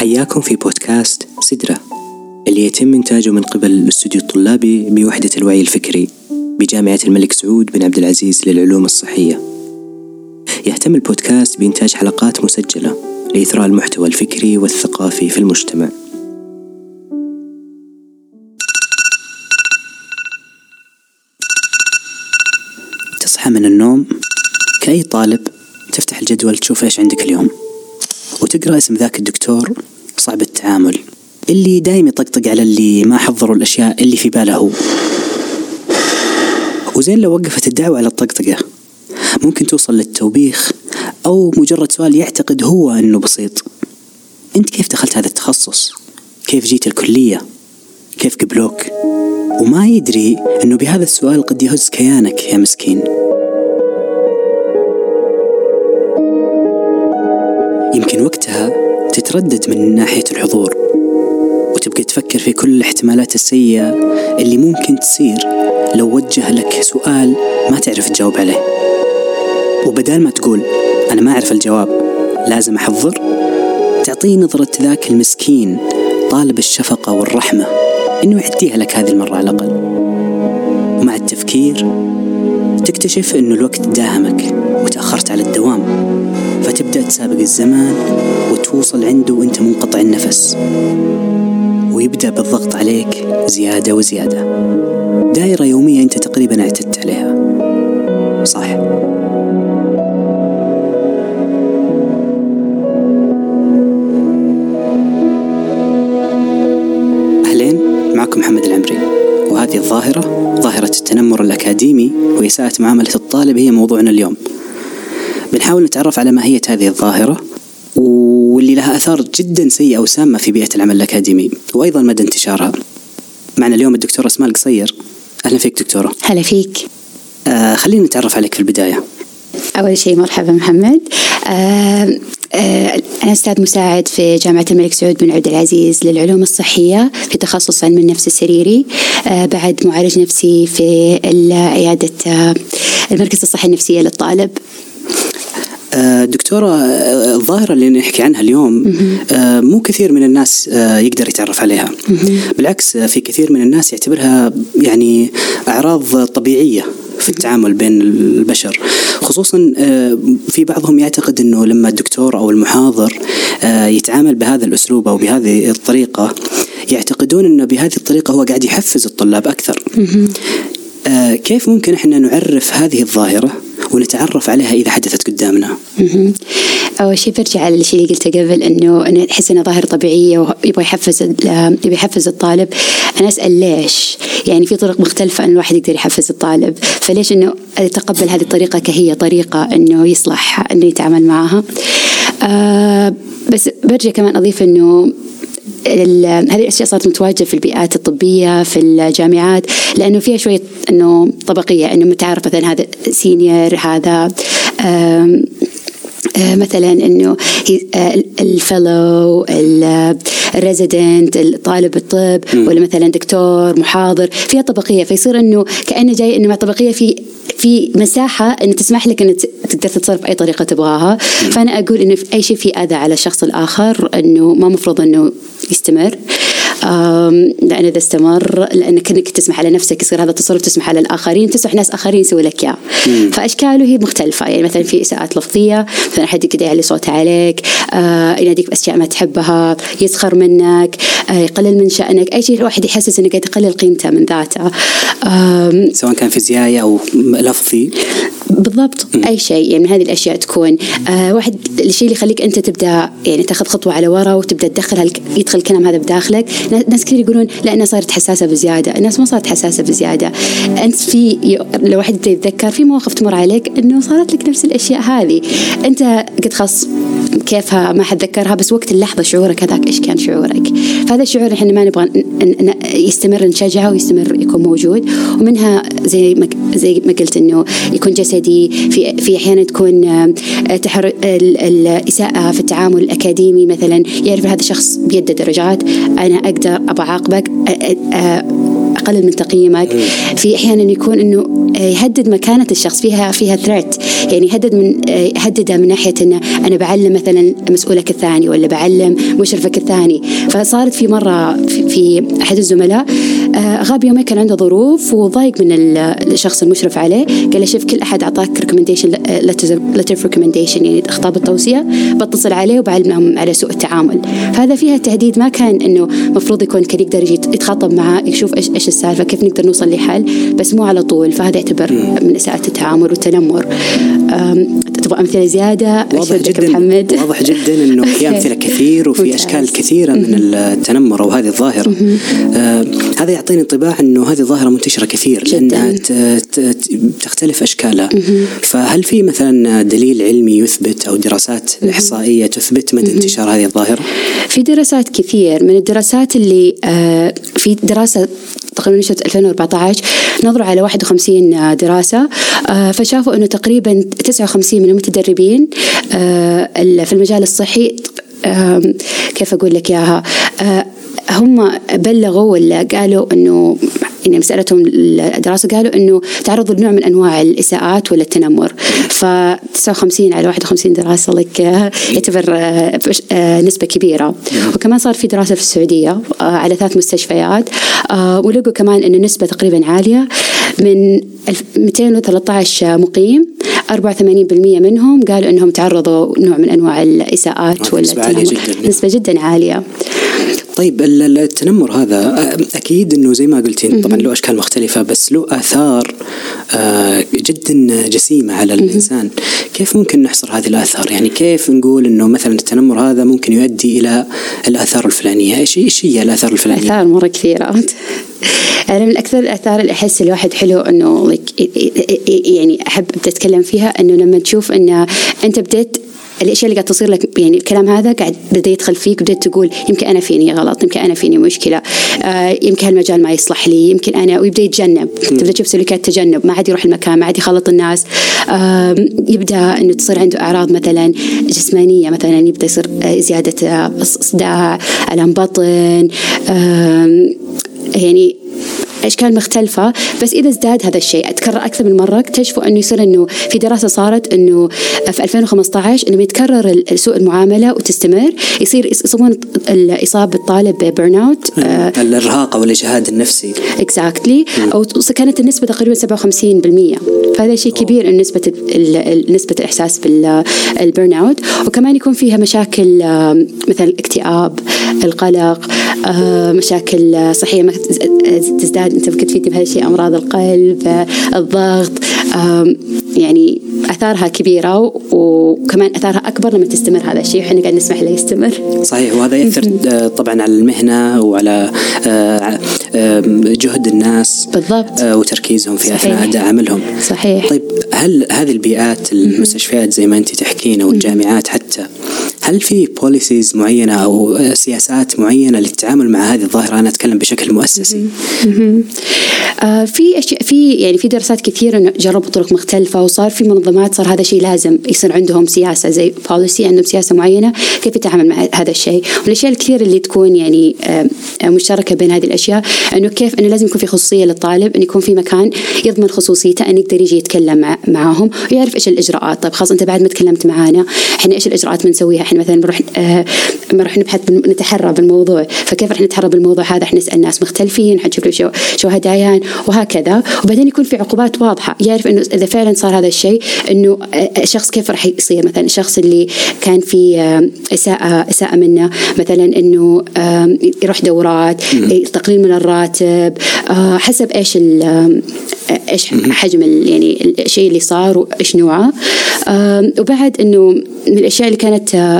حياكم في بودكاست سدرة اللي يتم إنتاجه من قبل الاستوديو الطلابي بوحدة الوعي الفكري بجامعة الملك سعود بن عبد العزيز للعلوم الصحية. يهتم البودكاست بإنتاج حلقات مسجلة لإثراء المحتوى الفكري والثقافي في المجتمع. تصحى من النوم كأي طالب تفتح الجدول تشوف إيش عندك اليوم وتقرا اسم ذاك الدكتور صعب التعامل اللي دايم يطقطق على اللي ما حضروا الأشياء اللي في باله هو وزين لو وقفت الدعوة على الطقطقة ممكن توصل للتوبيخ أو مجرد سؤال يعتقد هو أنه بسيط أنت كيف دخلت هذا التخصص؟ كيف جيت الكلية؟ كيف قبلوك؟ وما يدري أنه بهذا السؤال قد يهز كيانك يا مسكين يمكن وقتها تتردد من ناحية الحضور وتبقى تفكر في كل الاحتمالات السيئة اللي ممكن تصير لو وجه لك سؤال ما تعرف تجاوب عليه. وبدال ما تقول أنا ما أعرف الجواب لازم أحضر تعطيه نظرة ذاك المسكين طالب الشفقة والرحمة إنه يعديها لك هذه المرة على الأقل. ومع التفكير تكتشف إنه الوقت داهمك وتأخرت على الدوام. فتبدأ تسابق الزمان وتوصل عنده وأنت منقطع النفس. ويبدأ بالضغط عليك زيادة وزيادة. دائرة يومية أنت تقريبا اعتدت عليها. صح. أهلين معكم محمد العمري. وهذه الظاهرة ظاهرة التنمر الأكاديمي وإساءة معاملة الطالب هي موضوعنا اليوم. بنحاول نتعرف على ماهية هذه الظاهرة واللي لها آثار جدا سيئة وسامة في بيئة العمل الأكاديمي وأيضا مدى انتشارها. معنا اليوم الدكتورة أسماء القصير. أهلا فيك دكتورة. هلا فيك. آه خلينا نتعرف عليك في البداية. أول شيء مرحبا محمد. آه آه أنا أستاذ مساعد في جامعة الملك سعود بن عبد العزيز للعلوم الصحية في تخصص علم النفس السريري. آه بعد معالج نفسي في عيادة آه المركز الصحي النفسية للطالب. دكتورة الظاهرة اللي نحكي عنها اليوم مو كثير من الناس يقدر يتعرف عليها. بالعكس في كثير من الناس يعتبرها يعني أعراض طبيعية في التعامل بين البشر. خصوصا في بعضهم يعتقد إنه لما الدكتور أو المحاضر يتعامل بهذا الأسلوب أو بهذه الطريقة يعتقدون إنه بهذه الطريقة هو قاعد يحفز الطلاب أكثر. كيف ممكن إحنا نعرف هذه الظاهرة ونتعرف عليها إذا حدثت قدامنا. أول شيء برجع على الشيء اللي قلته قبل إنه أنا أحس انها ظاهرة طبيعية ويبغى يحفز يبغى يحفز الطالب أنا أسأل ليش؟ يعني في طرق مختلفة إن الواحد يقدر يحفز الطالب فليش إنه أتقبل هذه الطريقة كهي طريقة إنه يصلح إنه يتعامل معها. آه بس برجع كمان أضيف إنه هذه الأشياء صارت متواجدة في البيئات الطبية في الجامعات لأنه فيها شوية إنه طبقية إنه متعارف مثلا هذا senior هذا مثلا إنه ال fellow ال resident الطالب الطب ولا مثلا دكتور محاضر فيها طبقية. فيصير إنه كأنه جاي إنه مع طبقية في في مساحة ان تسمح لك ان تقدر تتصرف بأي طريقة تبغاها. فأنا أقول إنه في أي شيء في أذى على الشخص الآخر إنه ما مفروض إنه يستمر. لأن إذا استمر لأنك إنك تسمح على نفسك يصير هذا التصرف تسمح على الآخرين تسمح ناس آخرين يسوي لك إياه. فأشكاله هي مختلفة. يعني مثلا في إساءات لفظية مثلا أحد يقدر يعلي صوته عليك آه يناديك بأشياء ما تحبها يسخر منك يقلل من شأنك. أي شيء الواحد يحسس إنه قاعد يقلل قيمته من ذاته. سواء كان فيزيائي أو لفظي. بالضبط. م. أي شيء. يعني هذه الأشياء تكون. آه واحد الشيء اللي يخليك أنت تبدأ يعني تاخذ خطوة على ورا وتبدأ تدخل هالك يدخل الكلام هذا بداخلك. ناس كثير يقولون لا أنا صارت حساسة بزيادة. الناس ما صارت حساسة بزيادة. أنت في لو واحد يتذكر في مواقف تمر عليك إنه صارت لك نفس الأشياء هذه. أنت قد خلاص كيفها ما حتذكرها بس وقت اللحظة شعورك هذاك إيش كان شعورك. فهذا الشعور إحنا ما نبغى يستمر نشجعه ويستمر يكون موجود. ومنها زي ما زي ما قلت إنه يكون جسدي في في أحيانا تكون تحر الإساءة في التعامل الأكاديمي مثلا يعرف هذا الشخص بيد درجات أنا أقدر أبغى أعاقبك يقلل من تقييمك. في أحيانا يكون إنه يهدد مكانة الشخص فيها فيها ثريت يعني يهدد من يهدده من ناحية إنه أنا بعلم مثلا مسؤولك الثاني ولا بعلم مشرفك الثاني. فصارت في مرة في, في أحد الزملاء غاب يومين كان عنده ظروف وضايق من الشخص المشرف عليه. قال له شوف كل أحد أعطاك recommendation letter recommendation يعني خطاب التوصية. بتصل عليه وبعلمهم على سوء التعامل. فهذا فيها تهديد ما كان إنه مفروض يكون كان يقدر يجي يتخاطب معاه يشوف إيش إيش السالفة كيف نقدر نوصل لحل بس مو على طول. فهذا يعتبر من اساءه التعامل والتنمر. تبغى أمثلة زيادة. واضح جدا محمد. واضح جدا إنه في أمثلة كثير وفي أشكال كثيرة من التنمر أو هذه الظاهره آه هذا يعطيني انطباع إنه هذه الظاهرة منتشرة كثير لأنها تختلف اشكالها فهل في مثلا دليل علمي يثبت أو دراسات إحصائية تثبت مدى انتشار هذه الظاهرة؟ في دراسات كثير من الدراسات اللي آه في دراسة تقريبا نشرت 2014 نظروا على 51 دراسة فشافوا أنه تقريبا 59 من المتدربين في المجال الصحي كيف أقول لك إياها هم بلغوا ولا قالوا أنه يعني مسألتهم الدراسة قالوا أنه تعرضوا لنوع من أنواع الإساءات ولا التنمر ف 59 على 51 دراسة لك يعتبر نسبة كبيرة. وكمان صار في دراسة في السعودية على ثلاث مستشفيات ولقوا كمان أنه نسبة تقريبا عالية من 213 مقيم 84% منهم قالوا إنهم تعرضوا نوع من أنواع الإساءات ولا نسبة عالية جدا نسبة جدا عالية. طيب التنمر هذا أكيد إنه زي ما قلتين طبعا له أشكال مختلفة بس له آثار جدا جسيمة على الإنسان. كيف ممكن نحصر هذه الآثار؟ يعني كيف نقول إنه مثلا التنمر هذا ممكن يؤدي إلى الآثار الفلانية؟ إيش إيش هي الآثار الفلانية؟ آثار مرة كثيرة. أنا من أكثر الآثار اللي أحس الواحد حلو إنه يعني أحب اتكلم فيها إنه لما تشوف إنه أنت بديت الأشياء اللي قاعد تصير لك يعني الكلام هذا قاعد بدأ يدخل فيك بديت تقول يمكن أنا فيني غلط يمكن أنا فيني مشكلة آه يمكن هالمجال ما يصلح لي يمكن أنا ويبدأ يتجنب. تبدأ تشوف سلوكيات تجنب ما عاد يروح المكان ما عاد يخلط الناس آه يبدأ إنه تصير عنده أعراض مثلا جسمانية مثلا يبدأ يصير زيادة صداع ألم بطن آه يعني أشكال مختلفة. بس إذا ازداد هذا الشيء تكرر أكثر من مرة. اكتشفوا أنه يصير إنه في دراسة صارت إنه في 2015 إنه يتكرر سوء المعاملة وتستمر. يصير يصيبون إصابة الطالب ب burnout الإرهاق أو الإجهاد النفسي. exactly exactly. أو كانت النسبة تقريبا 57% فهذا شيء كبير انه نسبه نسبة الإحساس بال burnout وكمان يكون فيها مشاكل مثلا الاكتئاب القلق مشاكل صحية تزداد أنت كنت فيتي بهذا الشيء أمراض القلب الضغط يعني أثارها كبيرة وكمان أثارها أكبر لما تستمر هذا الشيء وحنا قاعد نسمح له يستمر. صحيح وهذا يأثر طبعا على المهنة وعلى جهد الناس بالضبط وتركيزهم في. أثناء اداء عملهم. صحيح طيب هل هذه البيئات المستشفيات زي ما أنت تحكين أو الجامعات حتى هل في policies معينة أو سياسات معينة للتعامل مع هذه الظاهرة؟ أنا أتكلم بشكل مؤسسي. آه في أشياء في يعني في دراسات كثيرة جربوا طرق مختلفة وصار في منظمات صار هذا الشيء لازم يصير عندهم سياسة زي policy عندهم سياسة معينة كيف يتعامل مع هذا الشيء. والاشياء الكثيرة اللي تكون يعني آه مشتركة بين هذه الأشياء إنه كيف إنه لازم يكون في خصوصية للطالب إنه يكون في مكان يضمن خصوصيته إنه يقدر يجي يتكلم مع معاهم ويعرف إيش الإجراءات. طيب خلاص أنت بعد ما تكلمت معانا إحنا إيش الإجراءات بنسويها؟ إحنا مثلا بنروح آه بنروح نبحث نتحرى بالموضوع. فكيف رح نتحرى بالموضوع هذا؟ إحنا نسأل ناس مختلفين حنشوف شو شو هدايان وهكذا. وبعدين يكون في عقوبات واضحة. يعرف إنه إذا فعلا صار هذا الشيء إنه الشخص كيف راح يصير؟ مثلا الشخص اللي كان في إساءة إساءة منه مثلا إنه يروح دورات تقليل من الراتب حسب إيش إيش حجم يعني الشيء اللي صار وإيش نوعه. وبعد إنه من الأشياء اللي كانت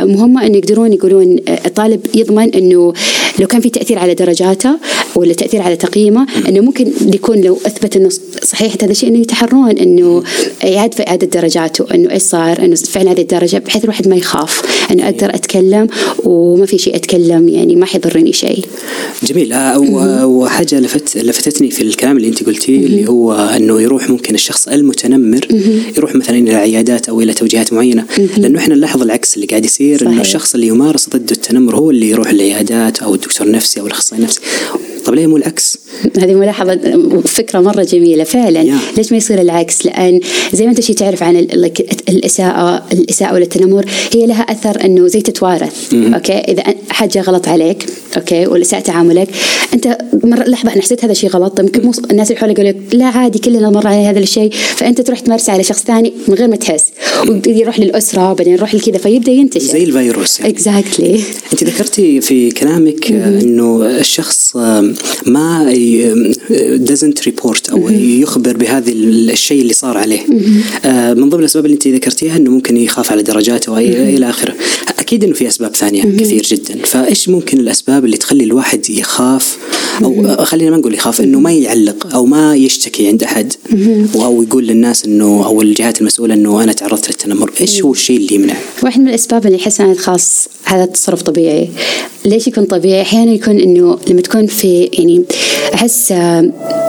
مهمه انه يقدرون يقولون الطالب يضمن إنه لو كان في تأثير على درجاته ولا تأثير على تقييمه إنه ممكن يكون لو أثبت إنه صحيح هذا الشيء إنه يتحرون إنه يعاد في إعادة درجاته إنه إيش صار إنه فعلا هذه الدرجة بحيث الواحد ما يخاف إنه أقدر أتكلم وما في شيء أتكلم يعني ما حيضرني شيء. جميل. وحاجة لفت لفتتني في الكلام اللي أنت قلتيه اللي هو إنه يروح ممكن الشخص المتنمر يروح مثلا إلى عيادات أو إلى توجيهات معينة لأنه إحنا نلاحظ العكس اللي قاعد يصير إنه الشخص اللي يمارس ضده التنمر هو اللي يروح العيادات أو الدكتور النفسي أو الأخصائي النفسي طب ليه مو العكس؟ هذه ملاحظة فكرة مرة جميلة فعلا. Yeah. ليش ما يصير العكس؟ لأن زي ما أنت شي تعرف عن الإساءة الإساءة ولا التنمر هي لها أثر إنه زي تتوارث. Okay؟ إذا أحد جاء غلط عليك okay؟ ولا ساء تعاملك أنت مرة لحظة أنا حسيت هذا الشيء غلط يمكن مو الناس اللي حولك يقول لك لا عادي كلنا مر على هذا الشيء فأنت تروح تمارسه على شخص ثاني من غير ما تحس. ويروح للأسرة وبعدين يروح لكذا فيبدأ ينتشر. زي الفيروس يعني. exactly أنت ذكرتي في كلامك آه، إنه الشخص ما doesn't report أو يخبر بهذا الشيء اللي صار عليه. آه، من ضمن الأسباب اللي انت ذكرتيها إنه ممكن يخاف على درجاته واي إلى آخره. أكيد إنه في أسباب ثانية كثير جدا. فإيش ممكن الأسباب اللي تخلي الواحد يخاف؟ أو آه، خلينا ما نقول يخاف إنه ما يعلق أو ما يشتكي عند أحد. أو يقول للناس إنه أو الجهات المسؤولة إنه أنا تعرضت للتنمر. إيش هو الشيء اللي يمنع؟ واحد من الأسباب اللي احس أنا الخاص هذا التصرف طبيعي. ليش يكون طبيعي؟ أحيانا يكون إنه لما تكون في يعني أحس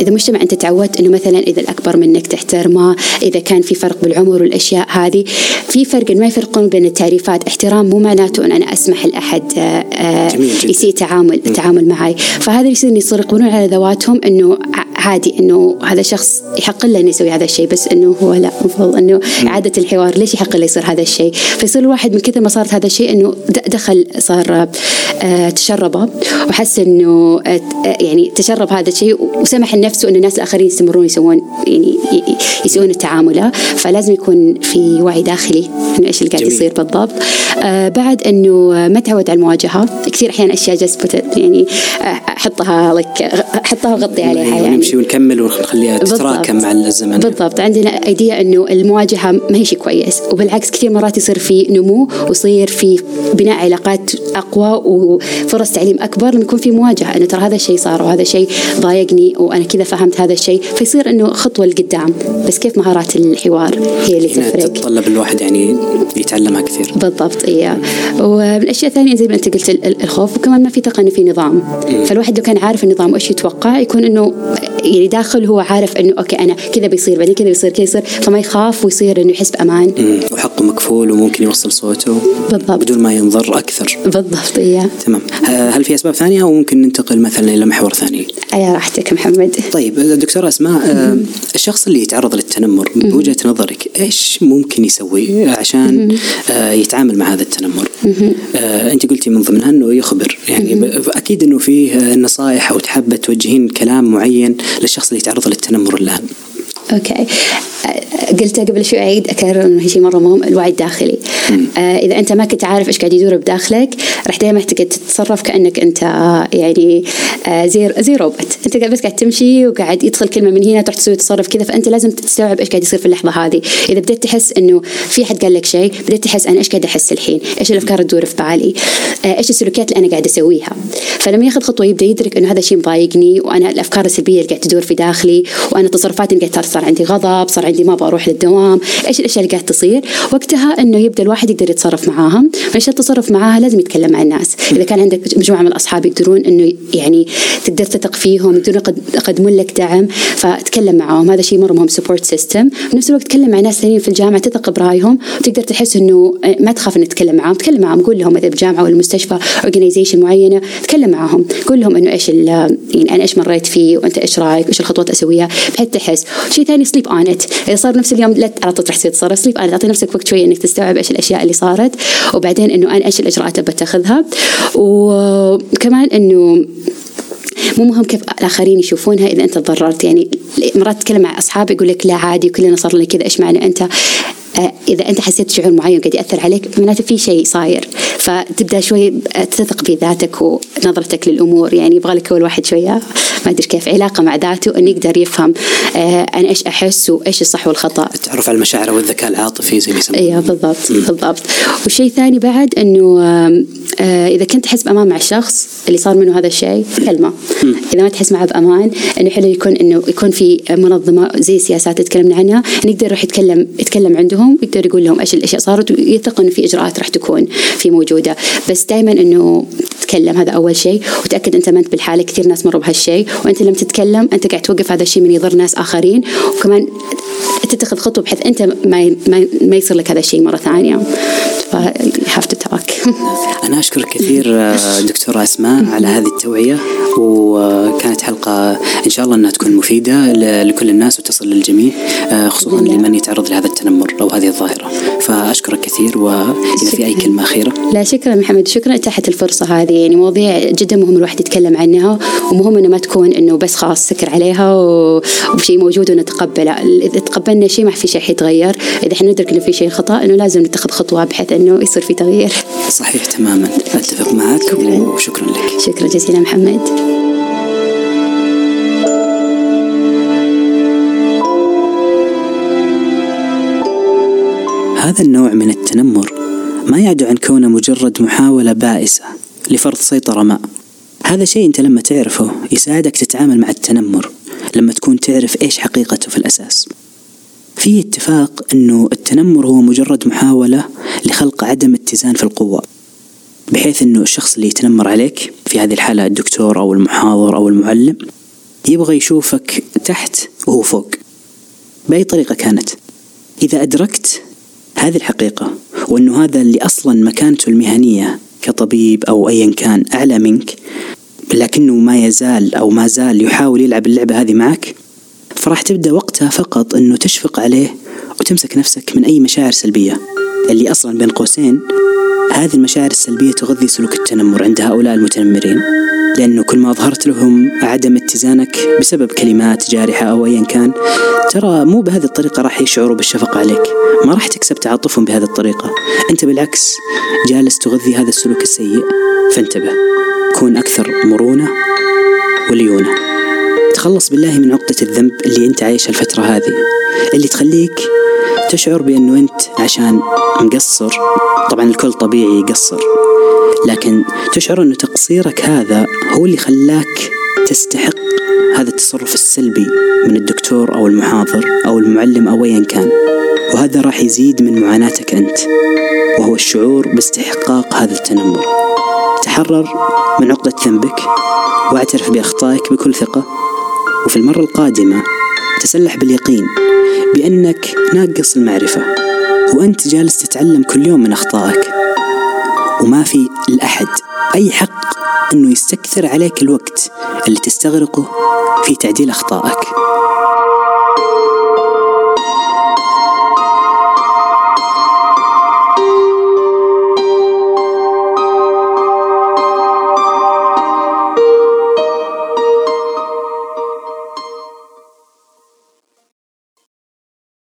إذا مجتمع أنت تعودت إنه مثلا إذا الأكبر منك تحترمه إذا كان في فرق بالعمر والأشياء هذه في فرق ما يفرقون بين التعريفات. احترام مو معناته إن أنا أسمح لأحد آه، آه،. يسيء تعامل التعامل معي. فهذا يصير يصير يقولون على ذواتهم إنه عادي إنه هذا شخص يحق له إنه يسوي هذا الشيء بس إنه هو لا المفروض إنه إعادة الحوار ليش يحق له يصير هذا الشيء؟ فيصير الواحد من كثر ما صارت هذا الشيء إنه دخل صار آه، تشربه وحس إنه آه، يعني تشرب هذا الشيء وسمح لنفسه ان الناس الآخرين يستمرون يسوون يعني يسوون التعامل فلازم يكون في وعي داخلي إنه إيش اللي قاعد. يصير بالضبط. آه بعد إنه ما تعود على المواجهة كثير أحيانا أشياء جست يعني أحطها لك أحطها وغطي عليها أيوة، يعني. نمشي ونكمل ونخليها تتراكم مع الزمن. بالضبط. عندنا ايديا إنه المواجهة ما هي شيء كويس. وبالعكس كثير مرات يصير في نمو ويصير في بناء علاقات أقوى وفرص تعليم أكبر لما يكون في مواجهة. إنه ترى هذا الشيء صار وهذا الشيء ضايقني وأنا كذا فهمت هذا الشيء. فيصير إنه خطوة لقدام. بس كيف مهارات الحوار هي اللي تفرق؟ تتطلب الواحد يعني يتعلمها كثير. بالضبط إيه. ومن الأشياء الثانية زي ما أنت قلت ال- ال- الخوف. وكمان ما في ثقه انه في نظام. فالواحد لو كان عارف النظام وإيش يتوقع يكون إنه يعني داخل هو عارف إنه أوكي أنا كذا بيصير بعدين كذا بيصير كذا يصير فما يخاف ويصير إنه يحس بأمان مم. مكفول وممكن يوصل صوته بالضبط. بدون ما ينضر أكثر. بالضبط إيه تمام. ه- هل في أسباب ثانية أو ممكن ننتقل مثلا إلى محور ثاني؟ على راحتك محمد. طيب دكتورة أسماء آه، الشخص اللي يتعرض للتنمر بوجهة نظرك إيش ممكن يسوي عشان آه، يتعامل مع هذا التنمر؟ آه، أنت قلتي من ضمنها إنه يخبر. يعني أكيد إنه فيه آه، نصائح أو تحب توجهين كلام معين للشخص اللي يتعرض للتنمر الآن. أوكي. قلتها قبل شوي اعيد أكرر إنه شيء مرة مهم الوعي الداخلي. آه إذا أنت ما كنت عارف إيش قاعد يدور بداخلك راح دائما تقعد تتصرف كأنك أنت يعني آه زي زي روبوت. أنت بس قاعد تمشي وقاعد يدخل كلمة من هنا تروح تسوي تصرف كذا فأنت لازم تستوعب إيش قاعد يصير في اللحظة هذه. إذا بديت تحس إنه في حد قال لك شيء بديت تحس أنا إيش قاعد أحس الحين؟ إيش الأفكار تدور في بالي؟ آه إيش السلوكيات اللي أنا قاعد أسويها؟ فلما ياخذ خطوة يبدأ يدرك إنه هذا الشيء مضايقني وأنا الأفكار السلبية اللي قاعد تدور في داخلي وأنا تصرفاتي اللي قاعد صار عندي غضب صار عندي ما أبغى أروح للدوام إيش الأشياء اللي قاعد تصير؟ وقتها إنه يبدأ الواحد يقدر يتصرف معاها عشان التصرف معاها؟ لازم يتكلم مع الناس. إذا كان عندك مجموعة من الأصحاب يقدرون إنه يعني تقدر تثق فيهم يقدرون يقد- يقدمون لك دعم فتكلم معاهم. هذا شيء مرة مهم support system في نفس الوقت تكلم مع ناس ثانيين في الجامعة تثق برأيهم. وتقدر تحس إنه ما تخاف إنك تتكلم معاهم. تكلم معاهم قول لهم مثلا بالجامعة ولا المستشفى organization معينة تكلم معاهم. قول لهم إنه إيش يعني أنا إيش مريت فيه وأنت إيش رأيك؟ إيش الخطوات أسويها؟ بحيث تحس. شيء ثاني sleep on it إذا صار نفس اليوم لا على طول تروح تتصرف sleep on أعطي نفسك وقت شوية إنك تستوعب إيش الأشياء اللي صارت. وبعدين إنه أنا إيش الإجراءات اللي بتاخذها. وكمان إنه مو مهم كيف الآخرين يشوفونها إذا أنت تضررت. يعني مرات تتكلم مع اصحاب يقول لك لا عادي كلنا صار لنا كذا إيش معنى أنت؟ آه، إذا أنت حسيت شعور معين قاعد يأثر عليك معناته في شيء صاير. فتبدأ شوي تثق بذاتك ونظرتك للأمور. يعني يبغى لك أول واحد شوية ما أدري كيف علاقة مع ذاته إنه يقدر يفهم آه، أنا إيش أحس وإيش الصح والخطأ. التعرف على المشاعر والذكاء العاطفي زي ما يسمونه. أيوه بالضبط بالضبط. والشيء الثاني بعد إنه إذا كنت تحس بأمان مع الشخص اللي صار منه هذا الشيء كلمة. إذا ما تحس معه بأمان إنه حلو يكون إنه يكون في منظمة زي السياسات اللي تكلمنا عنها إنه يقدر يروح يتكلم يتكلم عندهم ويقدر يقول لهم إيش الأشياء صارت ويثق إنه في إجراءات راح تكون في موجودة. بس دائما إنه تتكلم هذا أول شيء وتأكد أنت ما أنت بالحالة كثير ناس مروا بهالشيء. وأنت لما تتكلم أنت قاعد توقف هذا الشيء من يضر ناس آخرين. وكمان تتخذ خطوة بحيث أنت ما ما, ما يصير لك هذا الشيء مرة ثانية. Have to talk. أنا أشكرك كثير آه، دكتورة أسماء على هذه التوعية وكانت حلقة إن شاء الله أنها تكون مفيدة لكل الناس وتصل للجميع آه، خصوصا. لمن يتعرض لهذا التنمر أو هذه الظاهرة. فأشكرك كثير وإذا في أي كلمة أخيرة. لا شكرا محمد. شكرا اتاحت الفرصة هذه. يعني مواضيع جدا مهم الواحد يتكلم عنها ومهم إنه ما تكون إنه بس خلاص سكر عليها وشيء موجود ونتقبله. إذا تقبلنا شيء ما في شيء حيتغير. إذا إحنا ندرك إنه في شيء خطأ إنه لازم نتخذ خطوة بحيث إنه يصير في تغيير صحيح تماما. أتفق معك وشكرا لك. شكرا جزيلا محمد. هذا النوع من التنمر ما يعدو عن كونه مجرد محاولة بائسة لفرض سيطرة ما. هذا شيء أنت لما تعرفه يساعدك تتعامل مع التنمر لما تكون تعرف إيش حقيقته في الأساس. في اتفاق أنه التنمر هو مجرد محاولة لخلق عدم اتزان في القوة بحيث أنه الشخص اللي يتنمر عليك في هذه الحالة الدكتور أو المحاضر أو المعلم يبغى يشوفك تحت وهو فوق بأي طريقة كانت. إذا أدركت هذه الحقيقة وأنه هذا اللي أصلا مكانته المهنية كطبيب أو أيا كان أعلى منك لكنه ما يزال أو ما زال يحاول يلعب اللعبة هذه معك فراح تبدأ وقتها فقط أنه تشفق عليه وتمسك نفسك من أي مشاعر سلبية. اللي أصلا بين قوسين هذه المشاعر السلبية تغذي سلوك التنمر عند هؤلاء المتنمرين. لأنه كل ما أظهرت لهم عدم اتزانك بسبب كلمات جارحة أو أيا كان ترى مو بهذه الطريقة راح يشعروا بالشفقة عليك. ما راح تكسب تعاطفهم بهذه الطريقة. أنت بالعكس جالس تغذي هذا السلوك السيء فانتبه. كون أكثر مرونة وليونة. تخلص بالله من عقدة الذنب اللي أنت عايشها الفترة هذه اللي تخليك تشعر بأنه أنت عشان مقصر طبعا الكل طبيعي يقصر لكن تشعر أنه تقصيرك هذا هو اللي خلاك تستحق هذا التصرف السلبي من الدكتور أو المحاضر أو المعلم أو أيا كان. وهذا راح يزيد من معاناتك أنت وهو الشعور باستحقاق هذا التنمر. تحرر من عقدة ذنبك واعترف بأخطائك بكل ثقة. وفي المرة القادمة تسلح باليقين بأنك ناقص المعرفة وأنت جالس تتعلم كل يوم من أخطائك. وما في لأحد أي حق أنه يستكثر عليك الوقت اللي تستغرقه في تعديل أخطائك.